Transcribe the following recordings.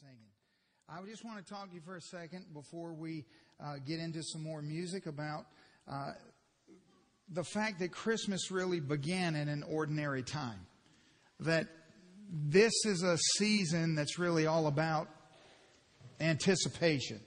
singing. I just want to talk to you for a second before we uh, get into some more music about uh, the fact that Christmas really began in an ordinary time. That this is a season that's really all about anticipation.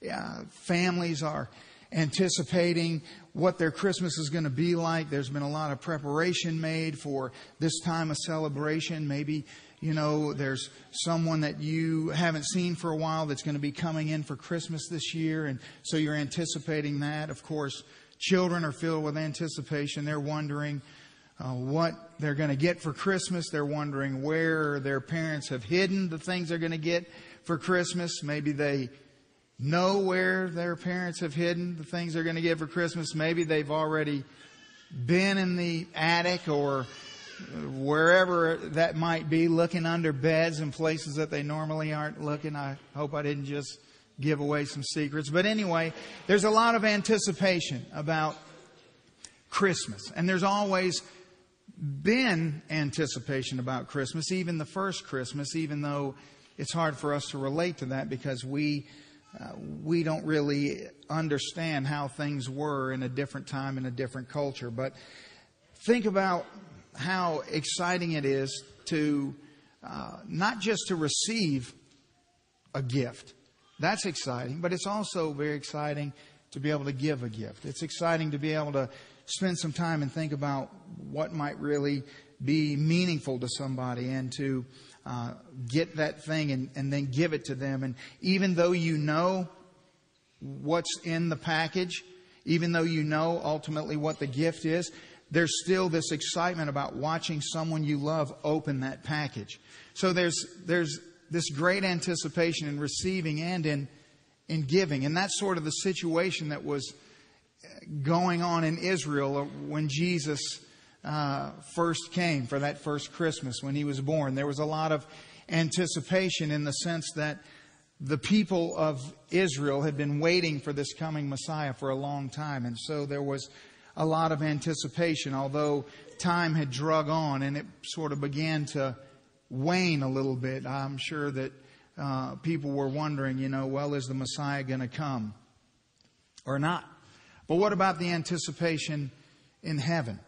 Yeah, families are anticipating what their Christmas is going to be like. There's been a lot of preparation made for this time of celebration. Maybe, you know, there's someone that you haven't seen for a while that's going to be coming in for Christmas this year. And so you're anticipating that. Of course, children are filled with anticipation. They're wondering, uh, what they're going to get for Christmas. They're wondering where their parents have hidden the things they're going to get for Christmas. Maybe they know where their parents have hidden the things they're going to get for Christmas. Maybe they've already been in the attic or wherever that might be, looking under beds and places that they normally aren't looking. I hope I didn't just give away some secrets. But anyway, there's a lot of anticipation about Christmas. And there's always been anticipation about Christmas, even the first Christmas, even though it's hard for us to relate to that because we uh, we don't really understand how things were in a different time in a different culture. But think about how exciting it is to uh, not just to receive a gift. That's exciting, but it's also very exciting to be able to give a gift. It's exciting to be able to spend some time and think about what might really be meaningful to somebody and to uh, get that thing and, and then give it to them. And even though you know what's in the package, even though you know ultimately what the gift is, there's still this excitement about watching someone you love open that package. So there's, there's this great anticipation in receiving and in, in giving. And that's sort of the situation that was going on in Israel when Jesus uh, first came for that first Christmas when he was born. There was a lot of anticipation in the sense that the people of Israel had been waiting for this coming Messiah for a long time. And so there was a lot of anticipation, although time had drug on and it sort of began to wane a little bit. I'm sure that uh, people were wondering, you know, well, is the Messiah going to come or not? But what about the anticipation in heaven?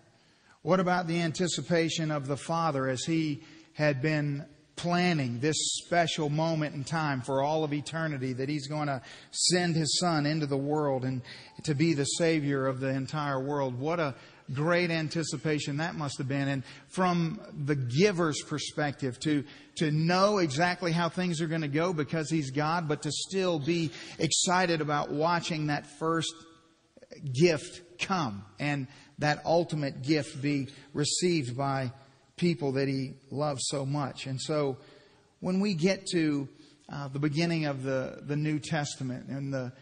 What about the anticipation of the Father as He had been planning this special moment in time for all of eternity that He's going to send His Son into the world and to be the Savior of the entire world? What a great anticipation that must have been. And from the giver's perspective, to, to know exactly how things are going to go because He's God, but to still be excited about watching that first gift come and that ultimate gift be received by people that he loves so much. And so when we get to uh, the beginning of the, the New Testament and the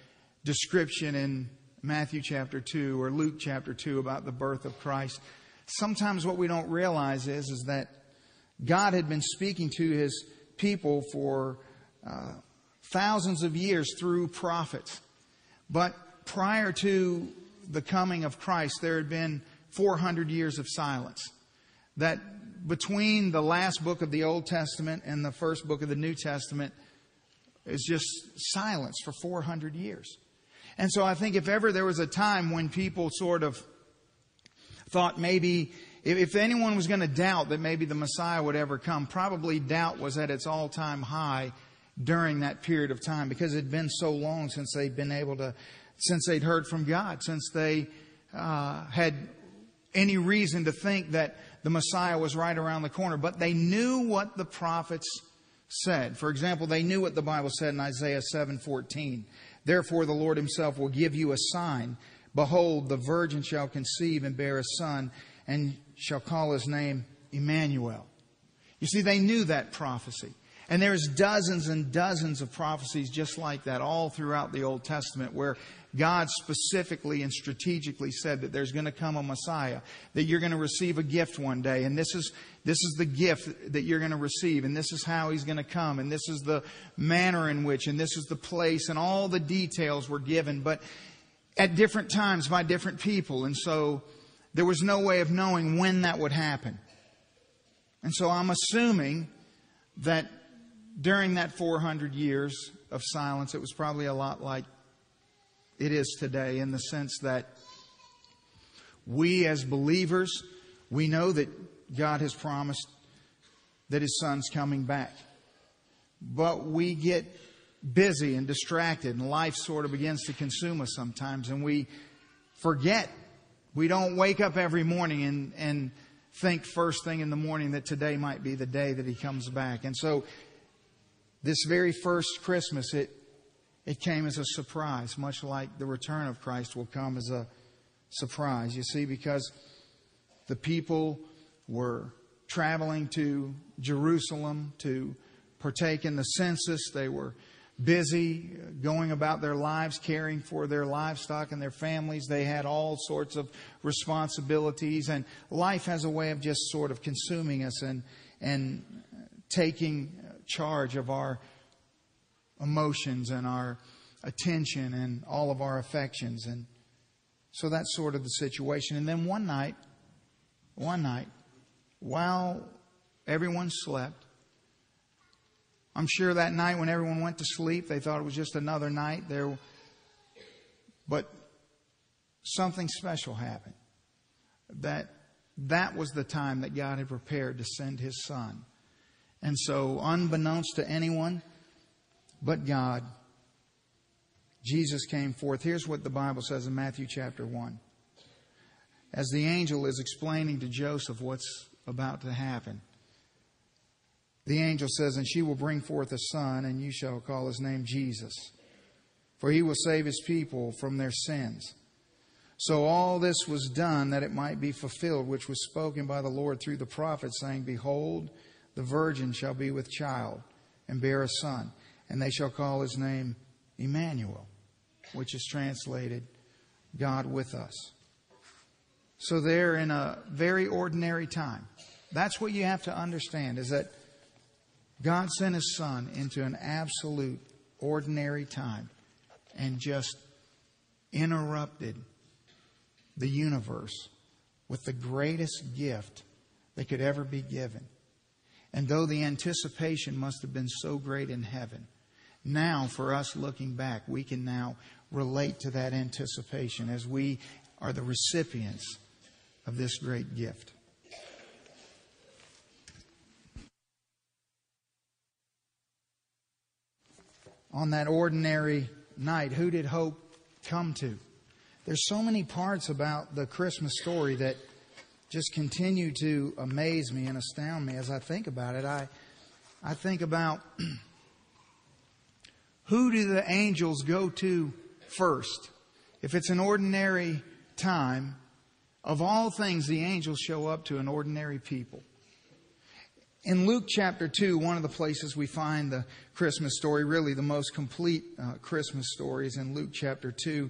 description in Matthew chapter 2 or Luke chapter 2 about the birth of Christ, sometimes what we don't realize is, is that God had been speaking to his people for uh, thousands of years through prophets. But prior to the coming of Christ, there had been 400 years of silence. That between the last book of the Old Testament and the first book of the New Testament is just silence for 400 years. And so I think if ever there was a time when people sort of thought maybe if anyone was going to doubt that maybe the Messiah would ever come, probably doubt was at its all time high during that period of time because it had been so long since they'd been able to since they'd heard from God, since they uh, had any reason to think that the Messiah was right around the corner. But they knew what the prophets said. For example, they knew what the Bible said in Isaiah 7:14. Therefore the Lord himself will give you a sign. Behold, the virgin shall conceive and bear a son and shall call his name Emmanuel. You see, they knew that prophecy. And there's dozens and dozens of prophecies just like that all throughout the Old Testament where God specifically and strategically said that there's going to come a Messiah, that you're going to receive a gift one day, and this is, this is the gift that you're going to receive, and this is how he's going to come, and this is the manner in which, and this is the place, and all the details were given, but at different times by different people, and so there was no way of knowing when that would happen. And so I'm assuming that during that 400 years of silence, it was probably a lot like it is today in the sense that we as believers, we know that God has promised that His Son's coming back. But we get busy and distracted and life sort of begins to consume us sometimes and we forget. We don't wake up every morning and, and think first thing in the morning that today might be the day that He comes back. And so this very first Christmas, it, it came as a surprise, much like the return of Christ will come as a surprise. You see, because the people were traveling to Jerusalem to partake in the census. They were busy going about their lives, caring for their livestock and their families. They had all sorts of responsibilities, and life has a way of just sort of consuming us and, and taking charge of our emotions and our attention and all of our affections. And so that's sort of the situation. And then one night, one night, while everyone slept, I'm sure that night when everyone went to sleep, they thought it was just another night there. But something special happened. That that was the time that God had prepared to send his son. And so, unbeknownst to anyone but God, Jesus came forth. Here's what the Bible says in Matthew chapter 1. As the angel is explaining to Joseph what's about to happen, the angel says, And she will bring forth a son, and you shall call his name Jesus, for he will save his people from their sins. So all this was done that it might be fulfilled, which was spoken by the Lord through the prophet, saying, Behold, the virgin shall be with child and bear a son, and they shall call his name Emmanuel, which is translated God with us. So they're in a very ordinary time. That's what you have to understand is that God sent his son into an absolute ordinary time and just interrupted the universe with the greatest gift that could ever be given. And though the anticipation must have been so great in heaven, now for us looking back, we can now relate to that anticipation as we are the recipients of this great gift. On that ordinary night, who did hope come to? There's so many parts about the Christmas story that just continue to amaze me and astound me as I think about it. I, I think about who do the angels go to first? If it's an ordinary time, of all things, the angels show up to an ordinary people. In Luke chapter 2, one of the places we find the Christmas story, really the most complete uh, Christmas story, is in Luke chapter 2.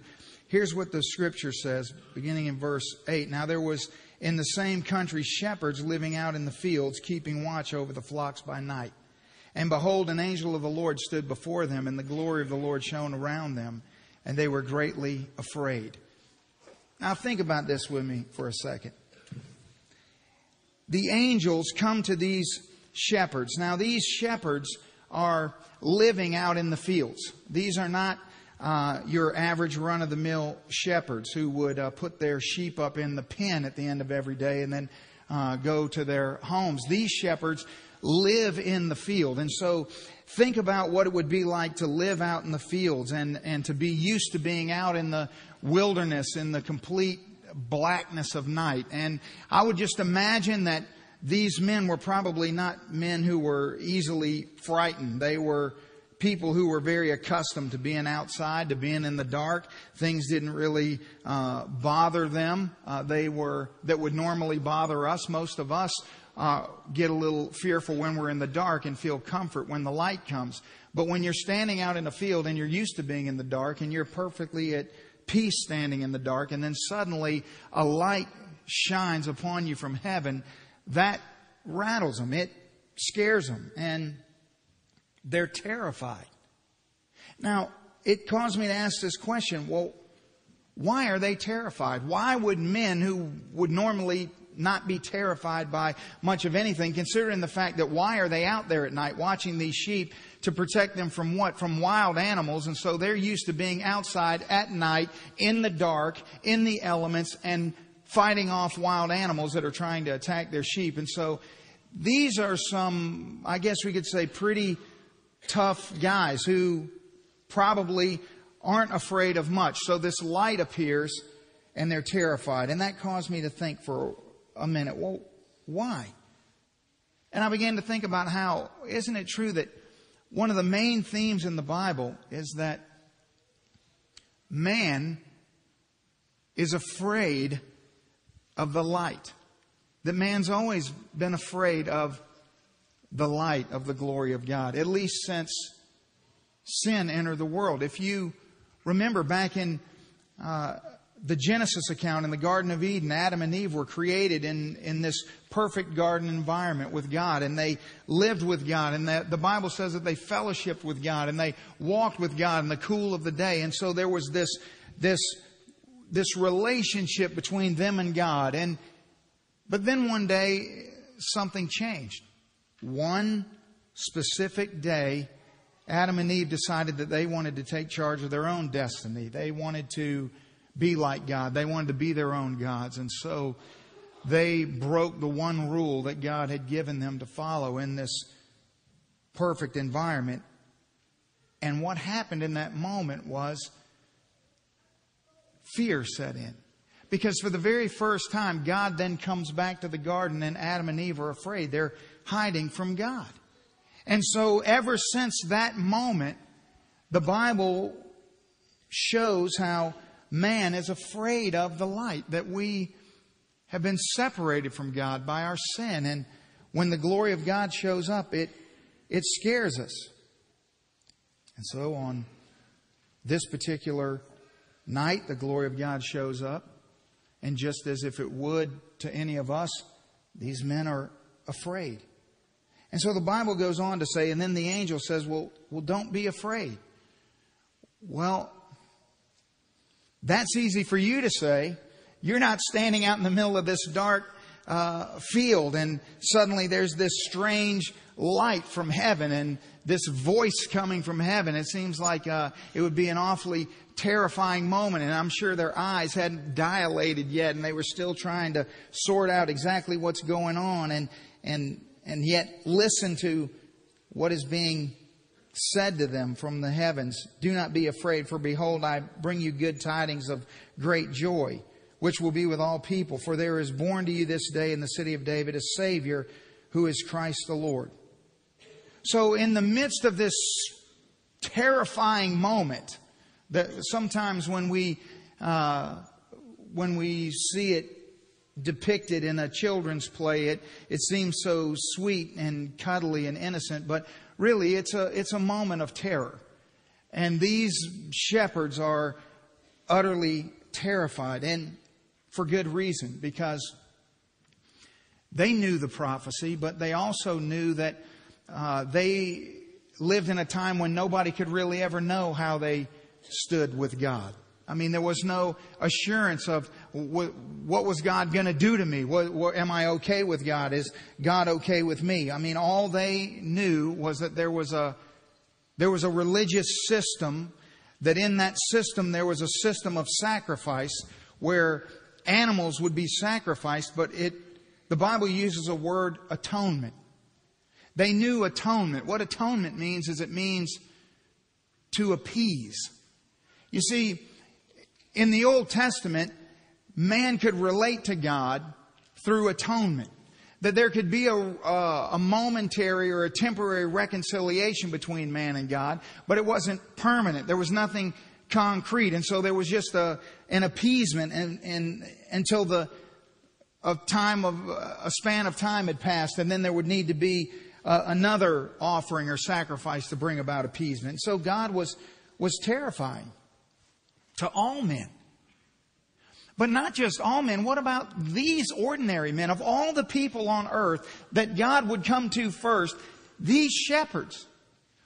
Here's what the scripture says, beginning in verse 8. Now there was in the same country shepherds living out in the fields, keeping watch over the flocks by night. And behold, an angel of the Lord stood before them, and the glory of the Lord shone around them, and they were greatly afraid. Now, think about this with me for a second. The angels come to these shepherds. Now, these shepherds are living out in the fields. These are not uh, your average run of the mill shepherds who would uh, put their sheep up in the pen at the end of every day and then uh, go to their homes. These shepherds live in the field. And so think about what it would be like to live out in the fields and, and to be used to being out in the wilderness in the complete blackness of night. And I would just imagine that these men were probably not men who were easily frightened. They were people who were very accustomed to being outside, to being in the dark. Things didn't really uh, bother them. Uh, they were that would normally bother us. Most of us uh, get a little fearful when we're in the dark and feel comfort when the light comes. But when you're standing out in a field and you're used to being in the dark and you're perfectly at peace standing in the dark, and then suddenly a light shines upon you from heaven, that rattles them. It scares them. And they're terrified. Now, it caused me to ask this question well, why are they terrified? Why would men who would normally not be terrified by much of anything, considering the fact that why are they out there at night watching these sheep to protect them from what? From wild animals. And so they're used to being outside at night, in the dark, in the elements, and fighting off wild animals that are trying to attack their sheep. And so these are some, I guess we could say, pretty tough guys who probably aren't afraid of much. So this light appears and they're terrified. And that caused me to think for a minute, well, why? And I began to think about how, isn't it true that one of the main themes in the Bible is that man is afraid of the light. That man's always been afraid of the light of the glory of God, at least since sin entered the world. If you remember back in uh, the Genesis account in the Garden of Eden, Adam and Eve were created in, in this perfect garden environment with God, and they lived with God, and the, the Bible says that they fellowshiped with God, and they walked with God in the cool of the day, and so there was this, this, this relationship between them and God, and, but then one day, something changed. One specific day, Adam and Eve decided that they wanted to take charge of their own destiny. They wanted to be like God. They wanted to be their own gods. And so they broke the one rule that God had given them to follow in this perfect environment. And what happened in that moment was fear set in. Because for the very first time, God then comes back to the garden and Adam and Eve are afraid. They're hiding from God. And so ever since that moment, the Bible shows how man is afraid of the light, that we have been separated from God by our sin. And when the glory of God shows up, it, it scares us. And so on this particular night, the glory of God shows up. And just as if it would to any of us, these men are afraid. And so the Bible goes on to say, and then the angel says, well, well, don't be afraid. Well, that's easy for you to say. You're not standing out in the middle of this dark uh, field and suddenly there's this strange light from heaven and this voice coming from heaven. It seems like uh, it would be an awfully terrifying moment, and I'm sure their eyes hadn't dilated yet, and they were still trying to sort out exactly what's going on, and and and yet listen to what is being said to them from the heavens, Do not be afraid, for behold, I bring you good tidings of great joy, which will be with all people. For there is born to you this day in the city of David a Savior who is Christ the Lord. So, in the midst of this terrifying moment, that sometimes when we uh, when we see it depicted in a children's play, it it seems so sweet and cuddly and innocent, but really it's a, it's a moment of terror. And these shepherds are utterly terrified and for good reason because they knew the prophecy, but they also knew that uh, they lived in a time when nobody could really ever know how they stood with God. I mean, there was no assurance of what, what was God going to do to me? What, what, am I okay with God? Is God okay with me? I mean, all they knew was that there was a, there was a religious system, that in that system there was a system of sacrifice where animals would be sacrificed, but it, the Bible uses a word atonement. They knew atonement. What atonement means is it means to appease. You see, in the Old Testament, man could relate to God through atonement. That there could be a, a, a, momentary or a temporary reconciliation between man and God, but it wasn't permanent. There was nothing concrete. And so there was just a, an appeasement and, and until the time of a span of time had passed, and then there would need to be uh, another offering or sacrifice to bring about appeasement. So God was was terrifying to all men. But not just all men. What about these ordinary men of all the people on earth that God would come to first? These shepherds.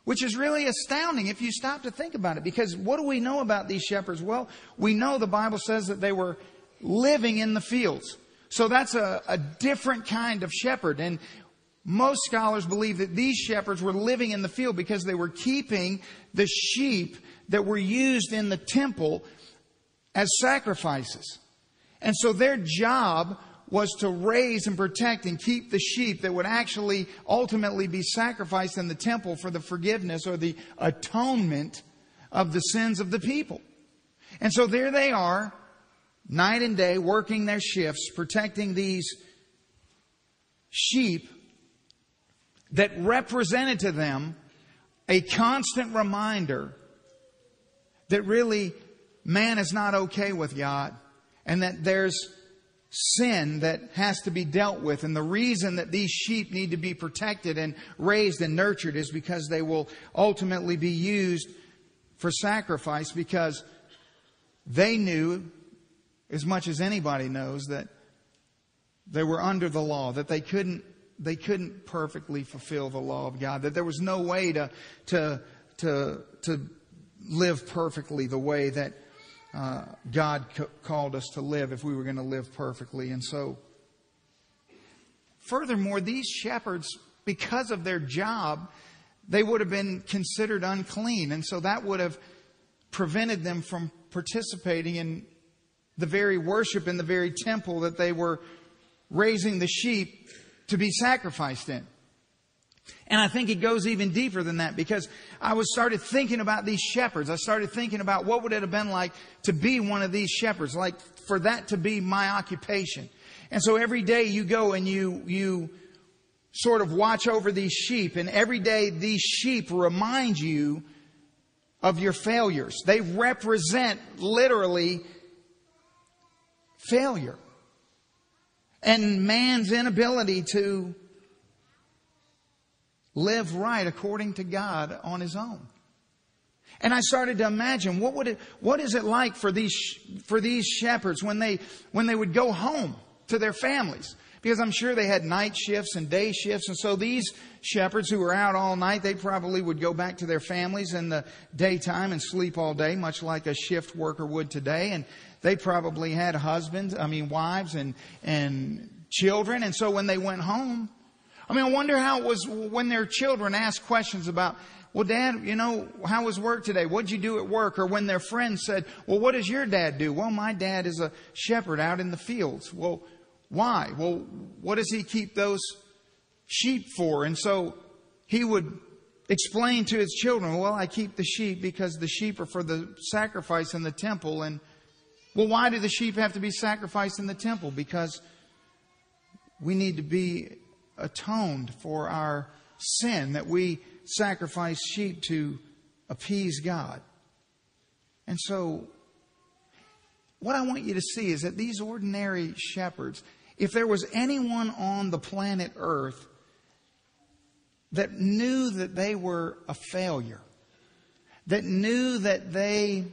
Which is really astounding if you stop to think about it. Because what do we know about these shepherds? Well, we know the Bible says that they were living in the fields. So that's a, a different kind of shepherd. And most scholars believe that these shepherds were living in the field because they were keeping the sheep that were used in the temple as sacrifices. And so their job was to raise and protect and keep the sheep that would actually ultimately be sacrificed in the temple for the forgiveness or the atonement of the sins of the people. And so there they are, night and day, working their shifts, protecting these sheep that represented to them a constant reminder that really man is not okay with God and that there's sin that has to be dealt with. And the reason that these sheep need to be protected and raised and nurtured is because they will ultimately be used for sacrifice because they knew as much as anybody knows that they were under the law, that they couldn't they couldn't perfectly fulfill the law of God, that there was no way to, to, to, to live perfectly the way that uh, God c- called us to live if we were going to live perfectly. And so, furthermore, these shepherds, because of their job, they would have been considered unclean. And so that would have prevented them from participating in the very worship in the very temple that they were raising the sheep to be sacrificed in. And I think it goes even deeper than that because I was started thinking about these shepherds. I started thinking about what would it have been like to be one of these shepherds, like for that to be my occupation. And so every day you go and you, you sort of watch over these sheep and every day these sheep remind you of your failures. They represent literally failure and man's inability to live right according to God on his own. And I started to imagine what would it, what is it like for these, for these shepherds when they, when they would go home to their families? Because I'm sure they had night shifts and day shifts. And so these shepherds who were out all night, they probably would go back to their families in the daytime and sleep all day, much like a shift worker would today. And they probably had husbands, I mean, wives and, and children. And so when they went home, I mean, I wonder how it was when their children asked questions about, well, dad, you know, how was work today? What'd you do at work? Or when their friends said, well, what does your dad do? Well, my dad is a shepherd out in the fields. Well, why? Well, what does he keep those sheep for? And so he would explain to his children, well, I keep the sheep because the sheep are for the sacrifice in the temple and well, why do the sheep have to be sacrificed in the temple? Because we need to be atoned for our sin, that we sacrifice sheep to appease God. And so, what I want you to see is that these ordinary shepherds, if there was anyone on the planet Earth that knew that they were a failure, that knew that they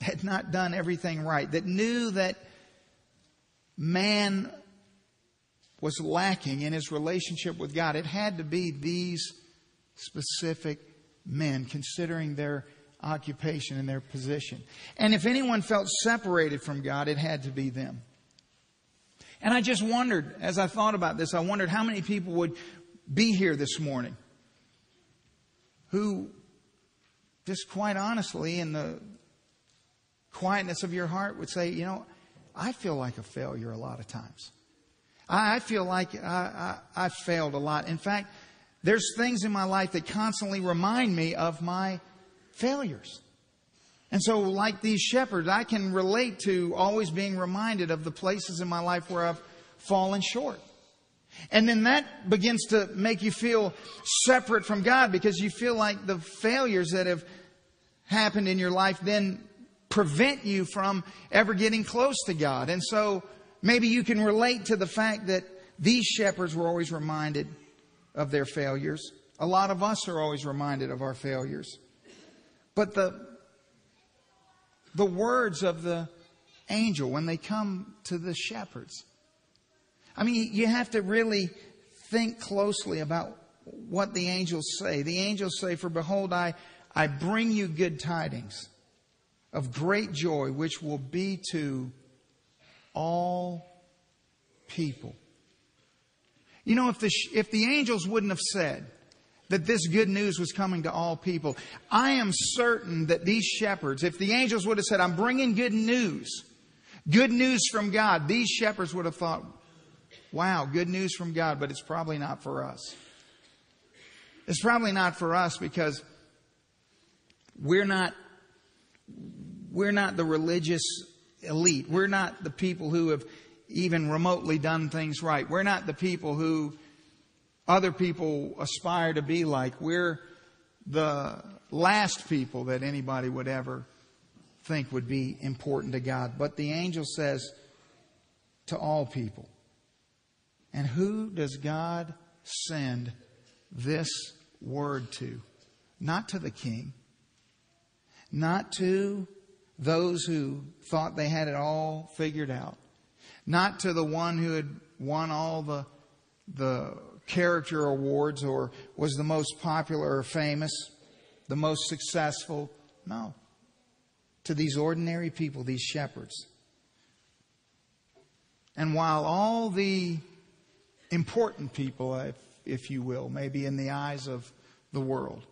had not done everything right, that knew that man was lacking in his relationship with God. It had to be these specific men, considering their occupation and their position. And if anyone felt separated from God, it had to be them. And I just wondered, as I thought about this, I wondered how many people would be here this morning who, just quite honestly, in the quietness of your heart would say, you know, I feel like a failure a lot of times. I feel like I, I, I failed a lot. In fact, there's things in my life that constantly remind me of my failures. And so, like these shepherds, I can relate to always being reminded of the places in my life where I've fallen short. And then that begins to make you feel separate from God because you feel like the failures that have happened in your life then prevent you from ever getting close to God. And so maybe you can relate to the fact that these shepherds were always reminded of their failures. A lot of us are always reminded of our failures. But the, the words of the angel when they come to the shepherds, I mean, you have to really think closely about what the angels say. The angels say, For behold, I, I bring you good tidings of great joy, which will be to all people. You know, if the, if the angels wouldn't have said that this good news was coming to all people, I am certain that these shepherds, if the angels would have said, I'm bringing good news, good news from God, these shepherds would have thought, wow, good news from God, but it's probably not for us. It's probably not for us because we're not, we're not the religious elite. We're not the people who have even remotely done things right. We're not the people who other people aspire to be like. We're the last people that anybody would ever think would be important to God. But the angel says to all people. And who does God send this word to? Not to the king, not to those who thought they had it all figured out, not to the one who had won all the, the character awards or was the most popular or famous, the most successful. No. To these ordinary people, these shepherds. And while all the important people, if, if you will, maybe in the eyes of the world,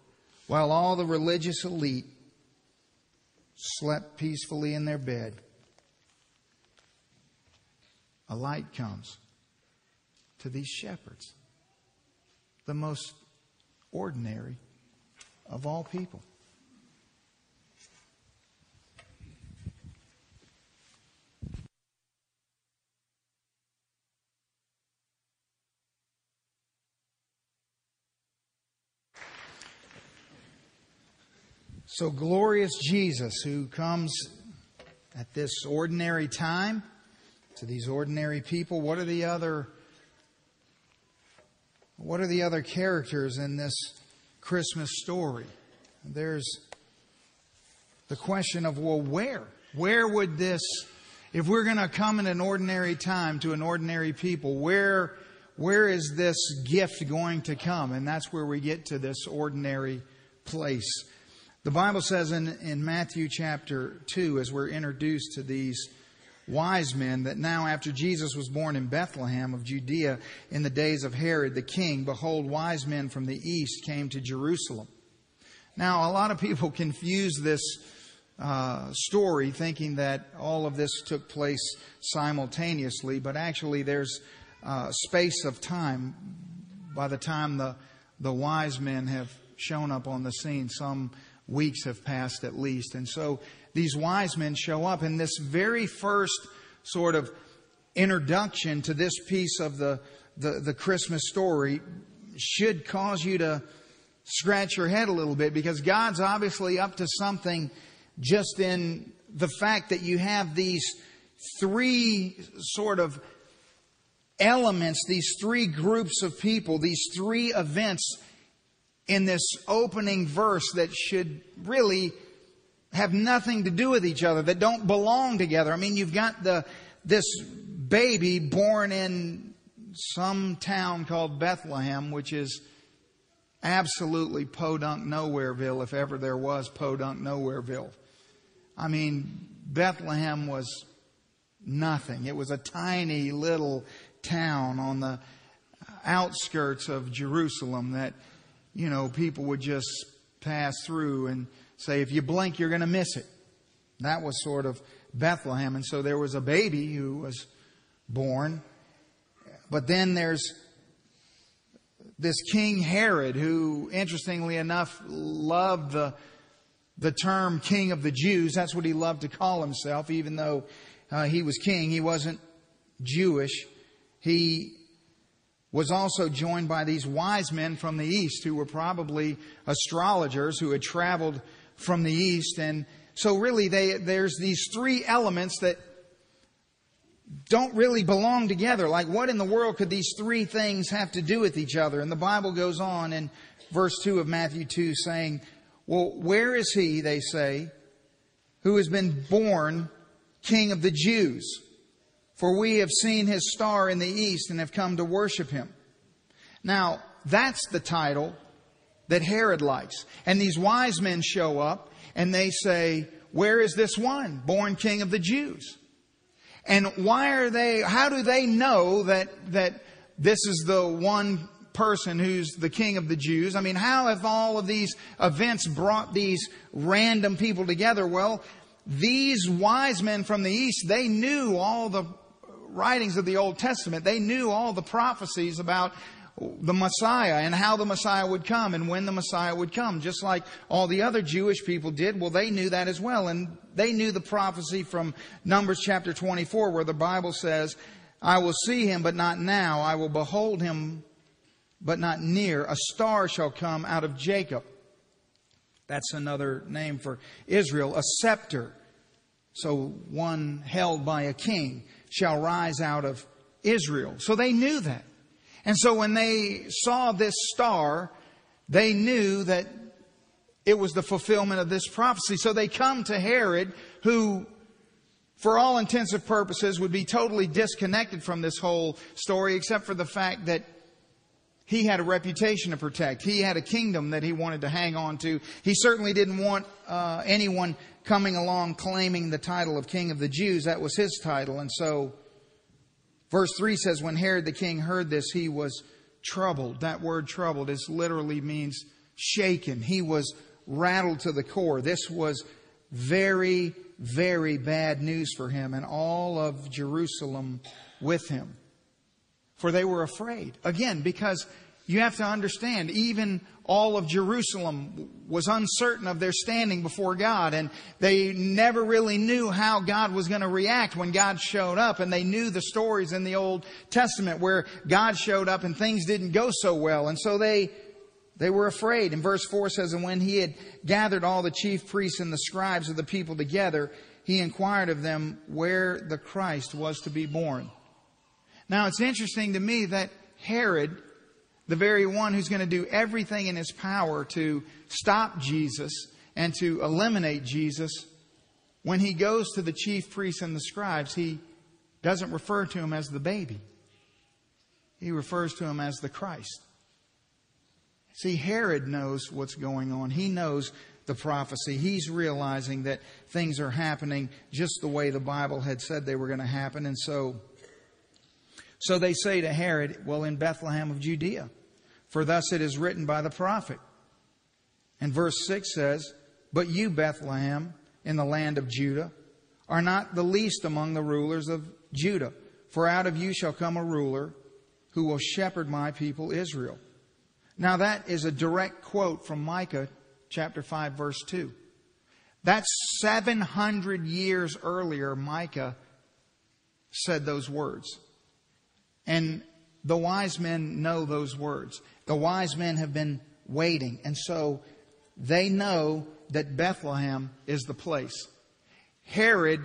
while all the religious elite slept peacefully in their bed, a light comes to these shepherds, the most ordinary of all people. So glorious Jesus, who comes at this ordinary time to these ordinary people, what are the other what are the other characters in this Christmas story? There's the question of well, where? Where would this if we're going to come in an ordinary time to an ordinary people, where where is this gift going to come? And that's where we get to this ordinary place. The Bible says in, in Matthew chapter 2, as we're introduced to these wise men, that now after Jesus was born in Bethlehem of Judea in the days of Herod the king, behold, wise men from the east came to Jerusalem. Now, a lot of people confuse this uh, story thinking that all of this took place simultaneously, but actually there's a space of time by the time the, the wise men have shown up on the scene, some weeks have passed at least. And so these wise men show up, and this very first sort of introduction to this piece of the, the, the Christmas story should cause you to scratch your head a little bit because God's obviously up to something just in the fact that you have these three sort of elements, these three groups of people, these three events in this opening verse that should really have nothing to do with each other, that don't belong together. I mean, you've got the, this baby born in some town called Bethlehem, which is absolutely podunk nowhereville, if ever there was podunk nowhereville. I mean, Bethlehem was nothing. It was a tiny little town on the outskirts of Jerusalem that you know, people would just pass through and say, if you blink, you're going to miss it. That was sort of Bethlehem. And so there was a baby who was born. But then there's this King Herod who, interestingly enough, loved the, the term King of the Jews. That's what he loved to call himself, even though uh, he was king. He wasn't Jewish. He was also joined by these wise men from the east who were probably astrologers who had traveled from the east. And so really they, there's these three elements that don't really belong together. Like what in the world could these three things have to do with each other? And the Bible goes on in verse 2 of Matthew 2 saying, well, where is he, they say, who has been born king of the Jews? For we have seen his star in the east and have come to worship him. Now, that's the title that Herod likes. And these wise men show up and they say, Where is this one born king of the Jews? And why are they, how do they know that, that this is the one person who's the king of the Jews? I mean, how have all of these events brought these random people together? Well, these wise men from the east, they knew all the writings of the Old Testament. They knew all the prophecies about the Messiah and how the Messiah would come and when the Messiah would come, just like all the other Jewish people did. Well, they knew that as well. And they knew the prophecy from Numbers chapter 24 where the Bible says, I will see him, but not now. I will behold him, but not near. A star shall come out of Jacob. That's another name for Israel. A scepter. So one held by a king shall rise out of Israel. So they knew that. And so when they saw this star, they knew that it was the fulfillment of this prophecy. So they come to Herod, who, for all intensive purposes, would be totally disconnected from this whole story, except for the fact that he had a reputation to protect. He had a kingdom that he wanted to hang on to. He certainly didn't want uh, anyone coming along claiming the title of King of the Jews. That was his title. And so Verse 3 says, When Herod the king heard this, he was troubled. That word troubled is literally means shaken. He was rattled to the core. This was very, very bad news for him and all of Jerusalem with him. For they were afraid. Again, because you have to understand, even all of Jerusalem was uncertain of their standing before God, and they never really knew how God was going to react when God showed up. And they knew the stories in the Old Testament where God showed up and things didn't go so well. And so they, they were afraid. And verse 4 says, And when he had gathered all the chief priests and the scribes of the people together, he inquired of them where the Christ was to be born. Now it's interesting to me that Herod the very one who's going to do everything in his power to stop Jesus and to eliminate Jesus, when he goes to the chief priests and the scribes, he doesn't refer to him as the baby. He refers to him as the Christ. See, Herod knows what's going on. He knows the prophecy. He's realizing that things are happening just the way the Bible had said they were going to happen. And so, so they say to Herod, well, in Bethlehem of Judea, for thus it is written by the prophet. And verse 6 says, But you, Bethlehem, in the land of Judah, are not the least among the rulers of Judah, for out of you shall come a ruler who will shepherd my people Israel. Now that is a direct quote from Micah chapter 5 verse 2. That's 700 years earlier Micah said those words. And the wise men know those words. The wise men have been waiting. And so they know that Bethlehem is the place. Herod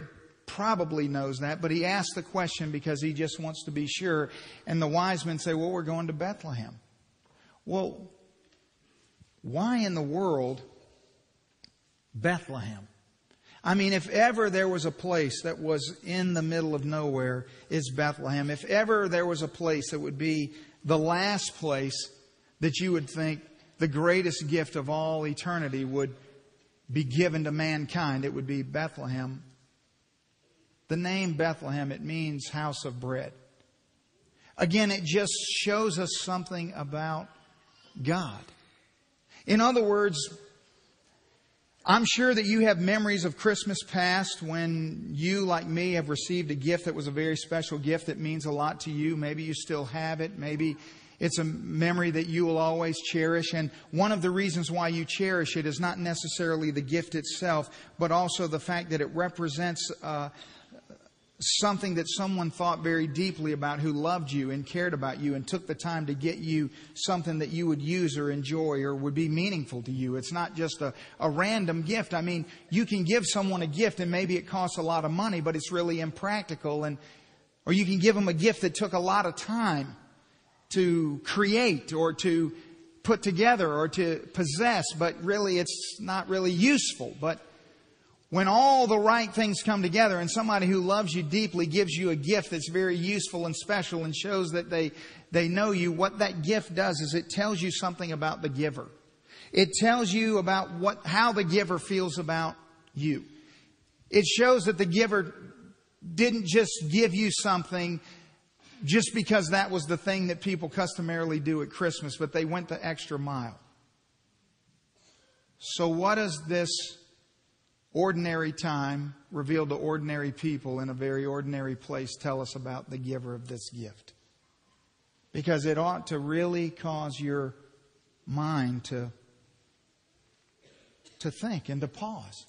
probably knows that, but he asks the question because he just wants to be sure. And the wise men say, Well, we're going to Bethlehem. Well, why in the world Bethlehem? I mean, if ever there was a place that was in the middle of nowhere, it's Bethlehem. If ever there was a place that would be the last place that you would think the greatest gift of all eternity would be given to mankind, it would be Bethlehem. The name Bethlehem, it means house of bread. Again, it just shows us something about God. In other words, I'm sure that you have memories of Christmas past when you, like me, have received a gift that was a very special gift that means a lot to you. Maybe you still have it. Maybe it's a memory that you will always cherish. And one of the reasons why you cherish it is not necessarily the gift itself, but also the fact that it represents uh, something that someone thought very deeply about who loved you and cared about you and took the time to get you something that you would use or enjoy or would be meaningful to you. It's not just a, a random gift. I mean, you can give someone a gift and maybe it costs a lot of money, but it's really impractical and, or you can give them a gift that took a lot of time to create or to put together or to possess, but really it's not really useful. But when all the right things come together and somebody who loves you deeply gives you a gift that's very useful and special and shows that they, they know you, what that gift does is it tells you something about the giver. It tells you about what, how the giver feels about you. It shows that the giver didn't just give you something just because that was the thing that people customarily do at Christmas, but they went the extra mile. So, what does this ordinary time revealed to ordinary people in a very ordinary place tell us about the giver of this gift? Because it ought to really cause your mind to, to think and to pause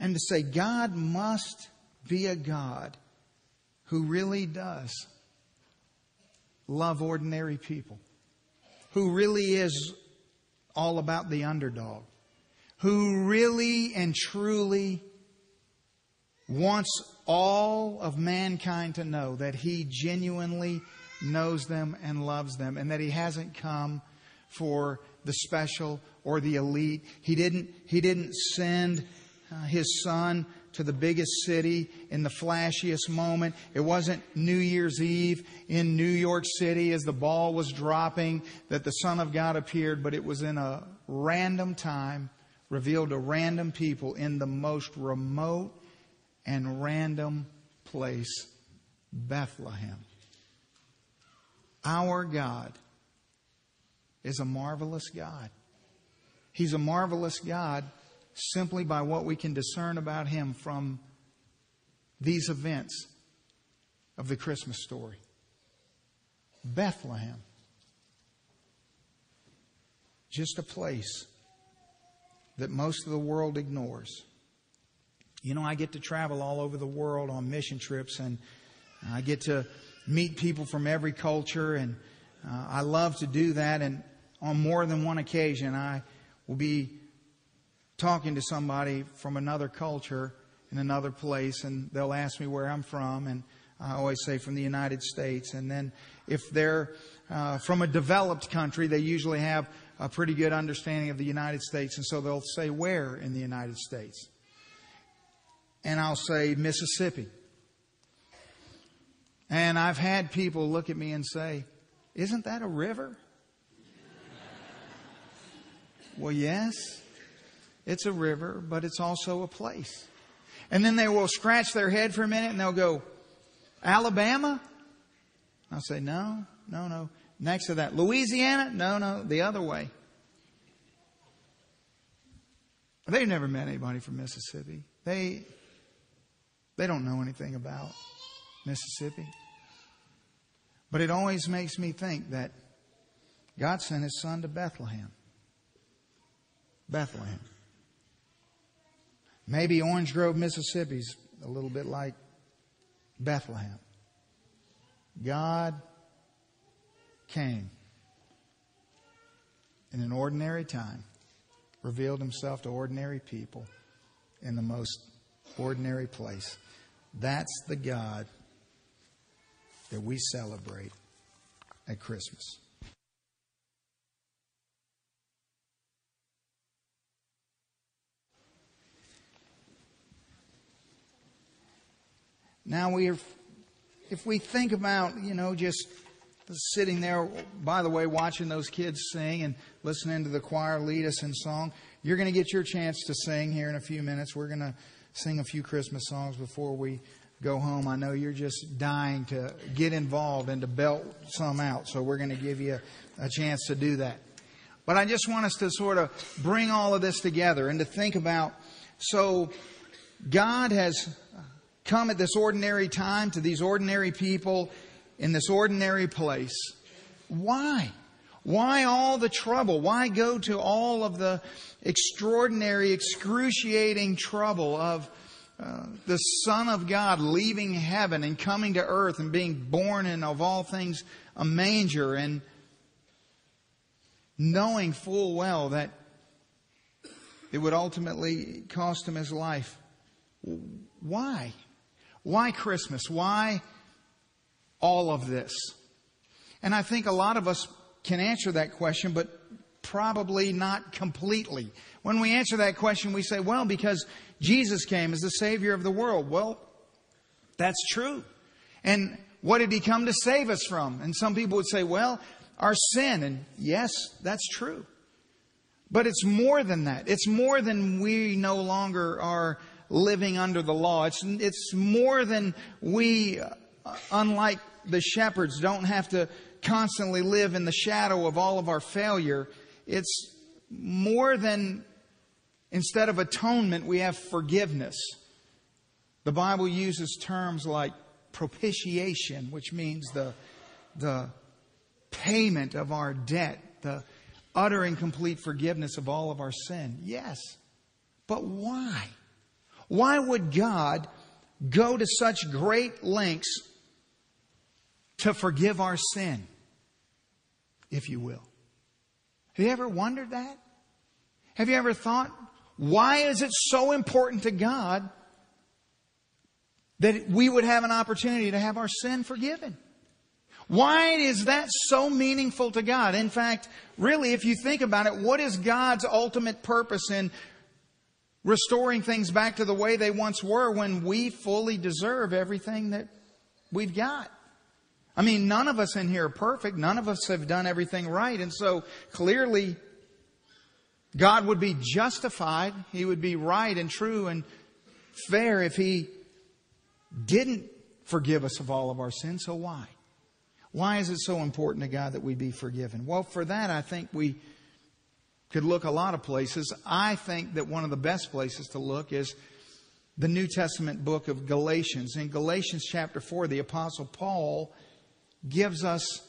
and to say, God must be a God who really does love ordinary people, who really is all about the underdog, who really and truly wants all of mankind to know that he genuinely knows them and loves them and that he hasn't come for the special or the elite. He didn't, he didn't send uh, his son to the biggest city in the flashiest moment. It wasn't New Year's Eve in New York City as the ball was dropping that the Son of God appeared, but it was in a random time, revealed to random people in the most remote and random place, Bethlehem. Our God is a marvelous God. He's a marvelous God simply by what we can discern about him from these events of the Christmas story. Bethlehem. Just a place that most of the world ignores. You know, I get to travel all over the world on mission trips and I get to meet people from every culture and uh, I love to do that and on more than one occasion I will be talking to somebody from another culture in another place, and they'll ask me where I'm from, and I always say from the United States. And then if they're uh, from a developed country, they usually have a pretty good understanding of the United States, and so they'll say where in the United States. And I'll say Mississippi. And I've had people look at me and say, Isn't that a river? well, yes. It's a river, but it's also a place. And then they will scratch their head for a minute and they'll go, Alabama? I'll say, no, no, no. Next to that, Louisiana? No, no, the other way. They've never met anybody from Mississippi. They, they don't know anything about Mississippi. But it always makes me think that God sent his son to Bethlehem. Bethlehem. Maybe Orange Grove, Mississippi is a little bit like Bethlehem. God came in an ordinary time, revealed himself to ordinary people in the most ordinary place. That's the God that we celebrate at Christmas. Now we are, if we think about, you know, just sitting there, by the way, watching those kids sing and listening to the choir lead us in song, you're going to get your chance to sing here in a few minutes. We're going to sing a few Christmas songs before we go home. I know you're just dying to get involved and to belt some out, so we're going to give you a, a chance to do that. But I just want us to sort of bring all of this together and to think about so God has come at this ordinary time to these ordinary people in this ordinary place. Why? Why all the trouble? Why go to all of the extraordinary, excruciating trouble of uh, the Son of God leaving heaven and coming to earth and being born in, of all things, a manger and knowing full well that it would ultimately cost him his life? Why? Why Christmas? Why all of this? And I think a lot of us can answer that question, but probably not completely. When we answer that question, we say, well, because Jesus came as the Savior of the world. Well, that's true. And what did He come to save us from? And some people would say, well, our sin. And yes, that's true. But it's more than that. It's more than we no longer are living under the law. It's, it's more than we, uh, unlike the shepherds, don't have to constantly live in the shadow of all of our failure. It's more than instead of atonement, we have forgiveness. The Bible uses terms like propitiation, which means the, the payment of our debt, the utter and complete forgiveness of all of our sin. Yes. But why? Why would God go to such great lengths to forgive our sin, if you will? Have you ever wondered that? Have you ever thought, why is it so important to God that we would have an opportunity to have our sin forgiven? Why is that so meaningful to God? In fact, really, if you think about it, what is God's ultimate purpose in restoring things back to the way they once were when we fully deserve everything that we've got? I mean, none of us in here are perfect. None of us have done everything right. And so clearly, God would be justified. He would be right and true and fair if He didn't forgive us of all of our sins. So why? Why is it so important to God that we be forgiven? Well, for that, I think we could look a lot of places. I think that one of the best places to look is the New Testament book of Galatians. In Galatians chapter 4, the Apostle Paul gives us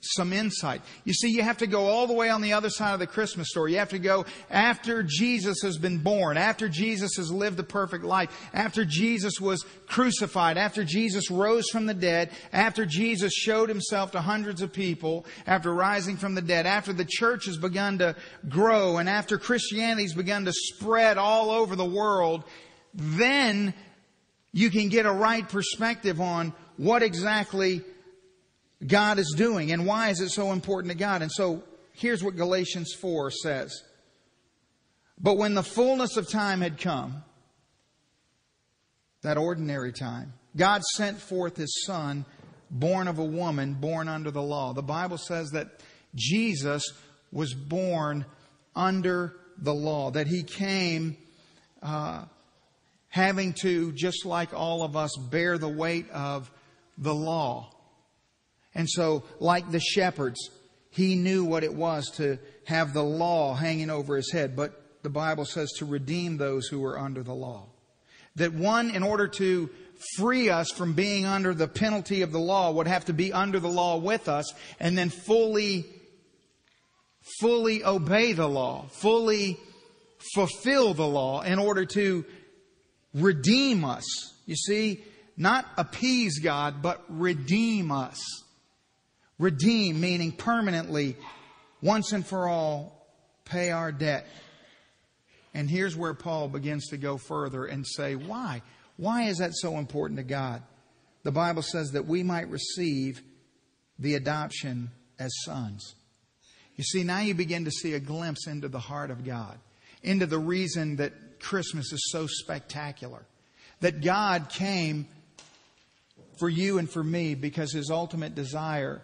some insight. You see, you have to go all the way on the other side of the Christmas story. You have to go after Jesus has been born, after Jesus has lived the perfect life, after Jesus was crucified, after Jesus rose from the dead, after Jesus showed himself to hundreds of people, after rising from the dead, after the church has begun to grow, and after Christianity has begun to spread all over the world, then you can get a right perspective on what exactly God is doing and why is it so important to God. And so here's what Galatians 4 says. But when the fullness of time had come, that ordinary time, God sent forth His Son, born of a woman, born under the law. The Bible says that Jesus was born under the law, that He came uh, having to, just like all of us, bear the weight of the law. And so, like the shepherds, he knew what it was to have the law hanging over his head. But the Bible says to redeem those who were under the law. That one, in order to free us from being under the penalty of the law, would have to be under the law with us and then fully, fully obey the law, fully fulfill the law in order to redeem us. You see, not appease God, but redeem us. Redeem, meaning permanently, once and for all, pay our debt. And here's where Paul begins to go further and say, why? Why is that so important to God? The Bible says that we might receive the adoption as sons. You see, now you begin to see a glimpse into the heart of God, into the reason that Christmas is so spectacular. That God came for you and for me because his ultimate desire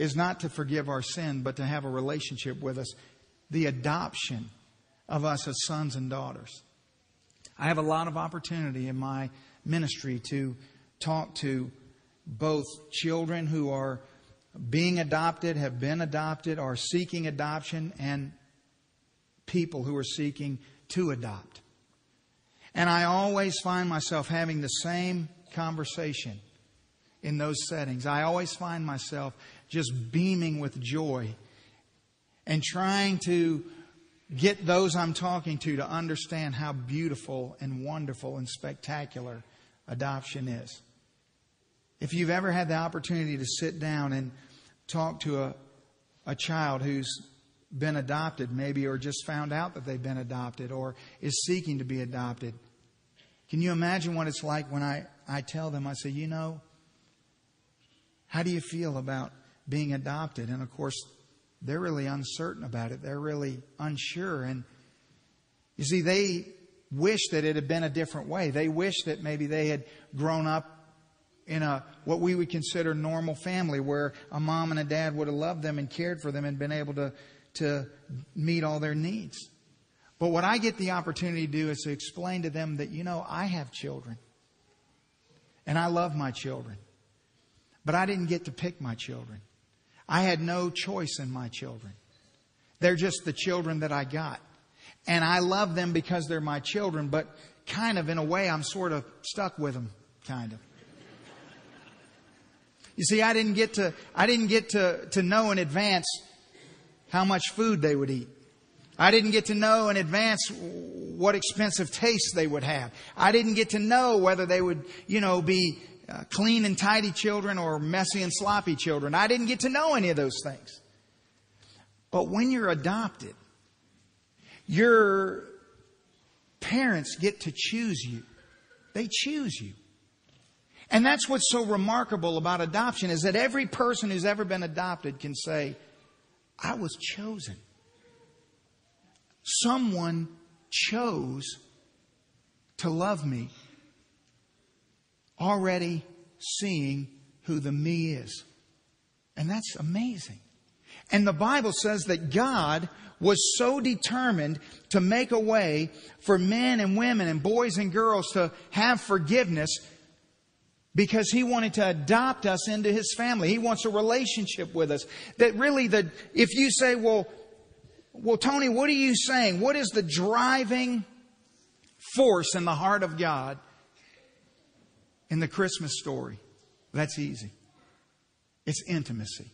is not to forgive our sin, but to have a relationship with us. The adoption of us as sons and daughters. I have a lot of opportunity in my ministry to talk to both children who are being adopted, have been adopted, are seeking adoption, and people who are seeking to adopt. And I always find myself having the same conversation in those settings. I always find myself just beaming with joy and trying to get those I'm talking to to understand how beautiful and wonderful and spectacular adoption is. If you've ever had the opportunity to sit down and talk to a, a child who's been adopted, maybe, or just found out that they've been adopted or is seeking to be adopted, can you imagine what it's like when I, I tell them, I say, you know, how do you feel about being adopted. And of course, they're really uncertain about it. They're really unsure. And you see, they wish that it had been a different way. They wish that maybe they had grown up in a what we would consider normal family where a mom and a dad would have loved them and cared for them and been able to to meet all their needs. But what I get the opportunity to do is to explain to them that, you know, I have children. And I love my children. But I didn't get to pick my children. I had no choice in my children. They're just the children that I got. And I love them because they're my children, but kind of in a way, I'm sort of stuck with them, kind of. You see, I didn't get to, I didn't get to, to know in advance how much food they would eat. I didn't get to know in advance what expensive tastes they would have. I didn't get to know whether they would, you know, be uh, clean and tidy children or messy and sloppy children. I didn't get to know any of those things. But when you're adopted, your parents get to choose you. They choose you. And that's what's so remarkable about adoption is that every person who's ever been adopted can say, I was chosen. Someone chose to love me, already seeing who the me is. And that's amazing. And the Bible says that God was so determined to make a way for men and women and boys and girls to have forgiveness because he wanted to adopt us into his family. He wants a relationship with us. That really the, if you say, well, well, Tony, what are you saying? What is the driving force in the heart of God in the Christmas story? That's easy. It's intimacy.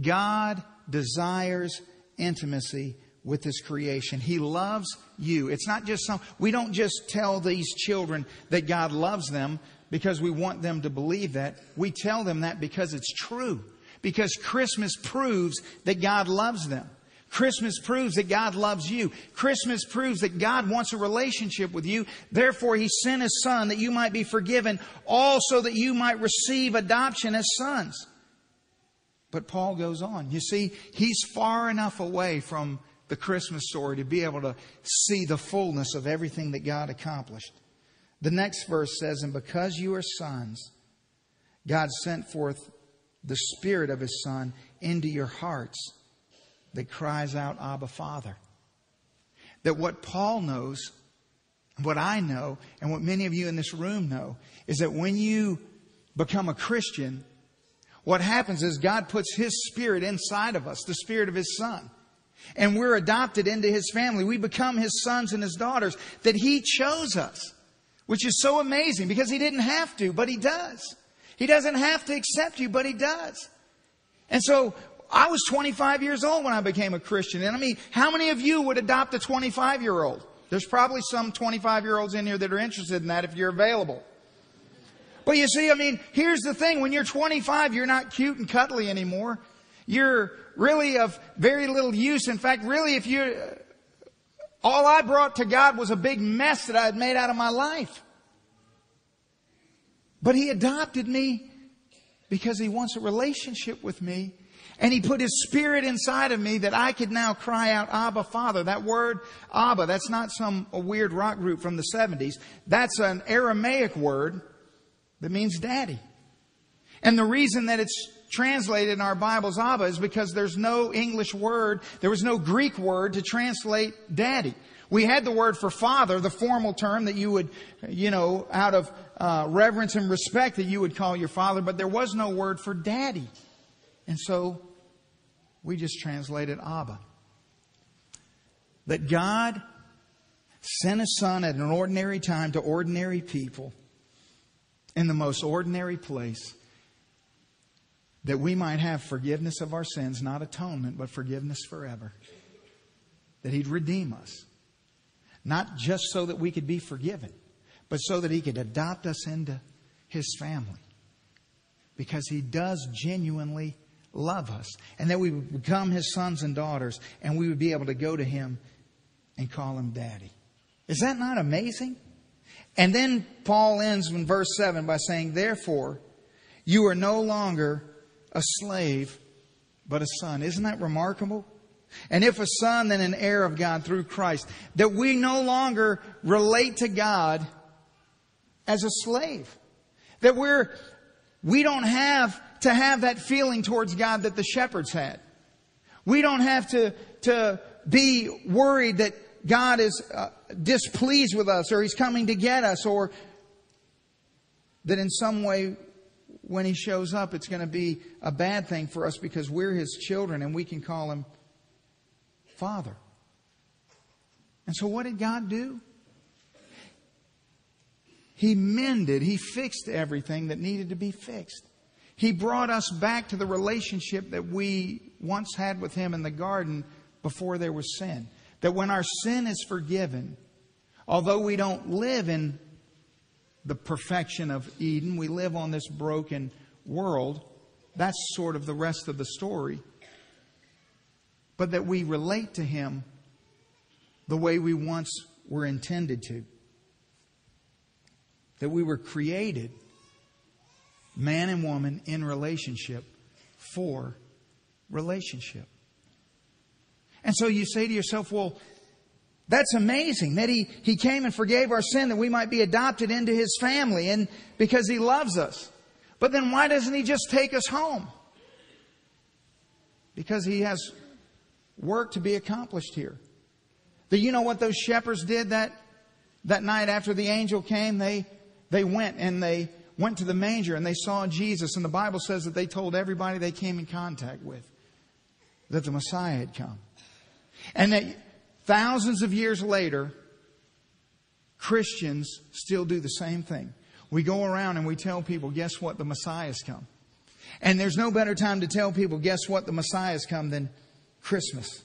God desires intimacy with His creation. He loves you. It's not just some, we don't just tell these children that God loves them because we want them to believe that. We tell them that because it's true. Because Christmas proves that God loves them. Christmas proves that God loves you. Christmas proves that God wants a relationship with you. Therefore, He sent His Son that you might be forgiven, also that you might receive adoption as sons. But Paul goes on. You see, he's far enough away from the Christmas story to be able to see the fullness of everything that God accomplished. The next verse says, And because you are sons, God sent forth the Spirit of His Son into your hearts that cries out, Abba, Father. That what Paul knows, what I know, and what many of you in this room know, is that when you become a Christian, what happens is God puts His Spirit inside of us, the Spirit of His Son. And we're adopted into His family. We become His sons and His daughters that He chose us, which is so amazing because He didn't have to, but He does. He doesn't have to accept you, but He does. And so I was 25 years old when I became a Christian. And I mean, how many of you would adopt a 25 year old? There's probably some 25 year olds in here that are interested in that if you're available. But you see, I mean, here's the thing. When you're 25, you're not cute and cuddly anymore. You're really of very little use. In fact, really, if you, all I brought to God was a big mess that I had made out of my life. But He adopted me because He wants a relationship with me. And He put His Spirit inside of me that I could now cry out, Abba, Father. That word, Abba, that's not some weird rock group from the 70s. That's an Aramaic word that means daddy. And the reason that it's translated in our Bibles Abba is because there's no English word, there was no Greek word to translate daddy. We had the word for father, the formal term that you would, you know, out of uh, reverence and respect that you would call your father, but there was no word for daddy. And so we just translated Abba. That God sent a son at an ordinary time to ordinary people in the most ordinary place that we might have forgiveness of our sins, not atonement, but forgiveness forever. That He'd redeem us. Not just so that we could be forgiven, but so that He could adopt us into His family. Because He does genuinely love us. And that we would become His sons and daughters, and we would be able to go to Him and call Him Daddy. Is that not amazing? And then Paul ends in verse 7 by saying, Therefore, you are no longer a slave, but a son. Isn't that remarkable? And if a son, then an heir of God through Christ. That we no longer relate to God as a slave. That we're, we don't have to have that feeling towards God that the shepherds had. We don't have to, to be worried that God is uh, displeased with us or He's coming to get us or that in some way when He shows up it's going to be a bad thing for us because we're His children and we can call Him Father. And so what did God do? He mended, He fixed everything that needed to be fixed. He brought us back to the relationship that we once had with Him in the garden before there was sin. That when our sin is forgiven, although we don't live in the perfection of Eden, we live on this broken world. That's sort of the rest of the story. But that we relate to Him the way we once were intended to. That we were created man and woman in relationship for relationship. And so you say to yourself, well, that's amazing that he, he came and forgave our sin that we might be adopted into his family and because he loves us. But then why doesn't he just take us home? Because he has work to be accomplished here. Do you know what those shepherds did that, that night after the angel came? They, they went and they went to the manger and they saw Jesus, and the Bible says that they told everybody they came in contact with that the Messiah had come. And that thousands of years later, Christians still do the same thing. We go around and we tell people, guess what? The Messiah's come. And there's no better time to tell people, guess what? The Messiah's come than Christmas.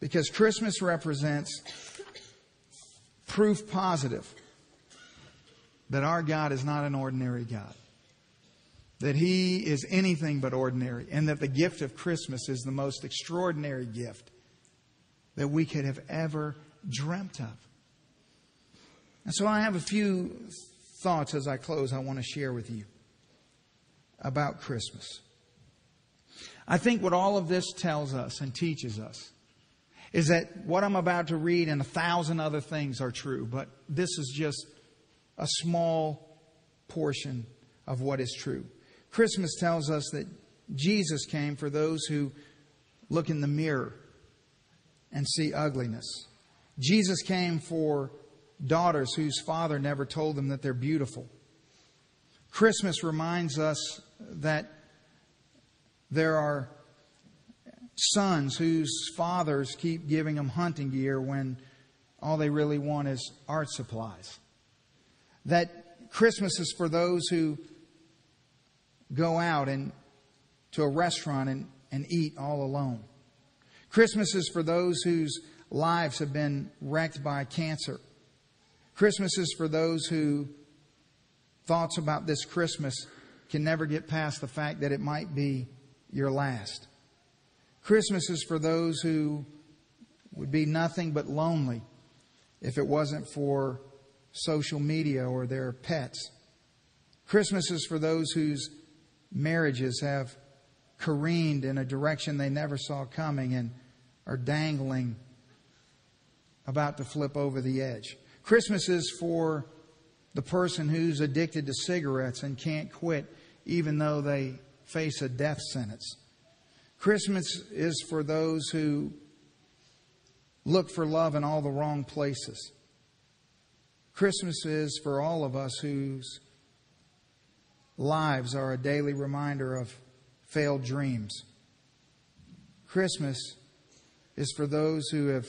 Because Christmas represents proof positive that our God is not an ordinary God. That He is anything but ordinary. And that the gift of Christmas is the most extraordinary gift that we could have ever dreamt of. And so I have a few thoughts as I close I want to share with you about Christmas. I think what all of this tells us and teaches us is that what I'm about to read and a thousand other things are true, but this is just a small portion of what is true. Christmas tells us that Jesus came for those who look in the mirror and see ugliness. Jesus came for daughters whose father never told them that they're beautiful. Christmas reminds us that there are sons whose fathers keep giving them hunting gear when all they really want is art supplies that Christmas is for those who go out and to a restaurant and, and eat all alone. Christmas is for those whose lives have been wrecked by cancer. Christmas is for those who thoughts about this Christmas can never get past the fact that it might be your last. Christmas is for those who would be nothing but lonely if it wasn't for social media or their pets. Christmas is for those whose marriages have careened in a direction they never saw coming and are dangling about to flip over the edge. Christmas is for the person who's addicted to cigarettes and can't quit even though they face a death sentence. Christmas is for those who look for love in all the wrong places. Christmas is for all of us whose lives are a daily reminder of failed dreams. Christmas is for those who have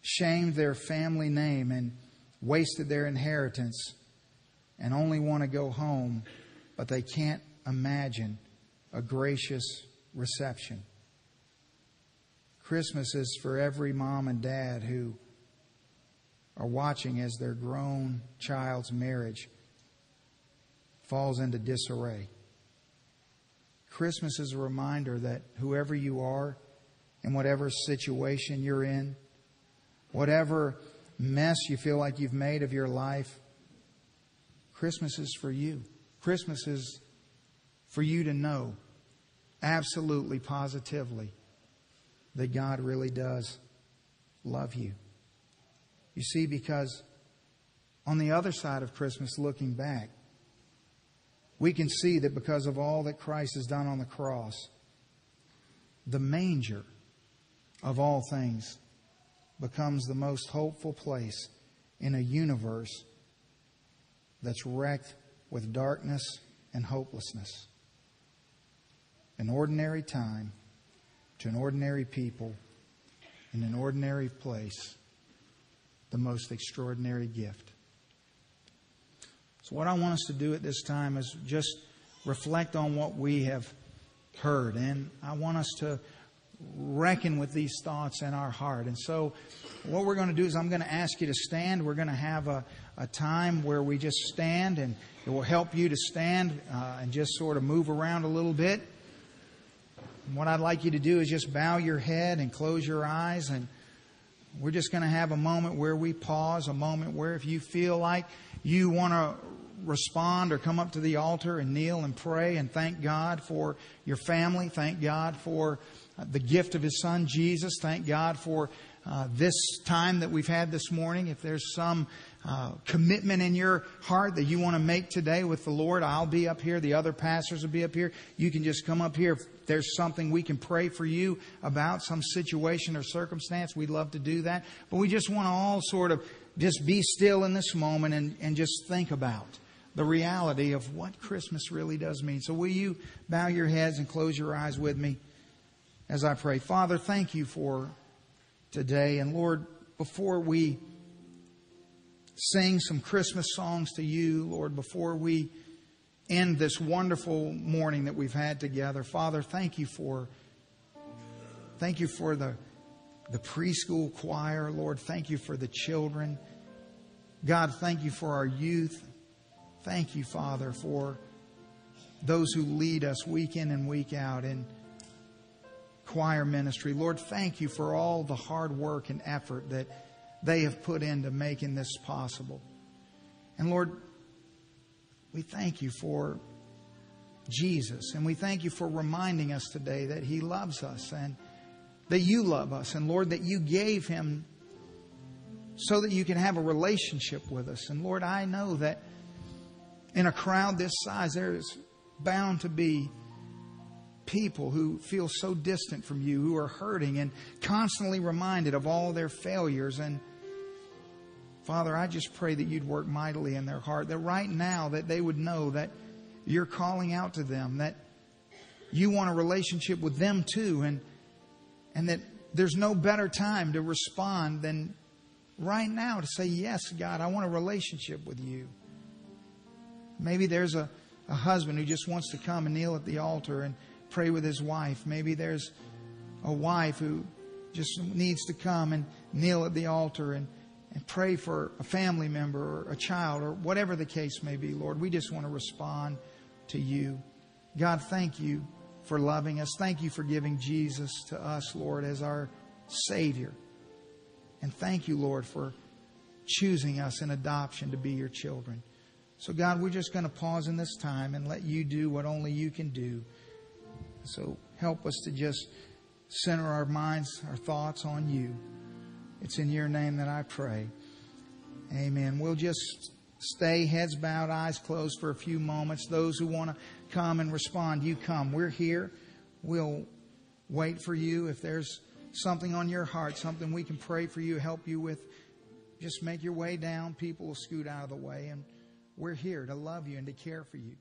shamed their family name and wasted their inheritance and only want to go home, but they can't imagine a gracious reception. Christmas is for every mom and dad who are watching as their grown child's marriage falls into disarray. Christmas is a reminder that whoever you are, in whatever situation you're in, whatever mess you feel like you've made of your life, Christmas is for you. Christmas is for you to know absolutely, positively, that God really does love you. You see, because on the other side of Christmas, looking back, we can see that because of all that Christ has done on the cross, the manger of all things becomes the most hopeful place in a universe that's wrecked with darkness and hopelessness. An ordinary time to an ordinary people in an ordinary place, the most extraordinary gift. So, what I want us to do at this time is just reflect on what we have heard. And I want us to reckon with these thoughts in our heart. And so, what we're going to do is I'm going to ask you to stand. We're going to have a, a time where we just stand, and it will help you to stand uh, and just sort of move around a little bit. What I'd like you to do is just bow your head and close your eyes, and we're just going to have a moment where we pause, a moment where if you feel like you want to respond or come up to the altar and kneel and pray and thank God for your family, thank God for uh, the gift of His Son, Jesus. Thank God for uh, this time that we've had this morning. If there's some uh, commitment in your heart that you want to make today with the Lord, I'll be up here. The other pastors will be up here. You can just come up here. If there's something we can pray for you about, some situation or circumstance, we'd love to do that. But we just want to all sort of just be still in this moment and, and just think about the reality of what Christmas really does mean. So will you bow your heads and close your eyes with me? as I pray. Father, thank you for today. And Lord, before we sing some Christmas songs to you, Lord, before we end this wonderful morning that we've had together, Father, thank you for thank you for the the preschool choir, Lord. Thank you for the children. God, thank you for our youth. Thank you, Father, for those who lead us week in and week out in choir ministry. Lord, thank you for all the hard work and effort that they have put into making this possible. And Lord, we thank you for Jesus. And we thank you for reminding us today that He loves us and that you love us. And Lord, that you gave Him so that you can have a relationship with us. And Lord, I know that in a crowd this size, there is bound to be people who feel so distant from you, who are hurting and constantly reminded of all their failures. And Father, I just pray that you'd work mightily in their heart, that right now that they would know that you're calling out to them, that you want a relationship with them too, and and that there's no better time to respond than right now to say, Yes, God, I want a relationship with you. Maybe there's a, a husband who just wants to come and kneel at the altar and pray with his wife. Maybe there's a wife who just needs to come and kneel at the altar and, and pray for a family member or a child or whatever the case may be, Lord. We just want to respond to you. God, thank you for loving us. Thank you for giving Jesus to us, Lord, as our Savior. And thank you, Lord, for choosing us in adoption to be your children. So, God, we're just going to pause in this time and let you do what only you can do. So help us to just center our minds, our thoughts on you. It's in your name that I pray. Amen. We'll just stay heads bowed, eyes closed for a few moments. Those who want to come and respond, you come. We're here. We'll wait for you. If there's something on your heart, something we can pray for you, help you with, just make your way down. People will scoot out of the way. And we're here to love you and to care for you.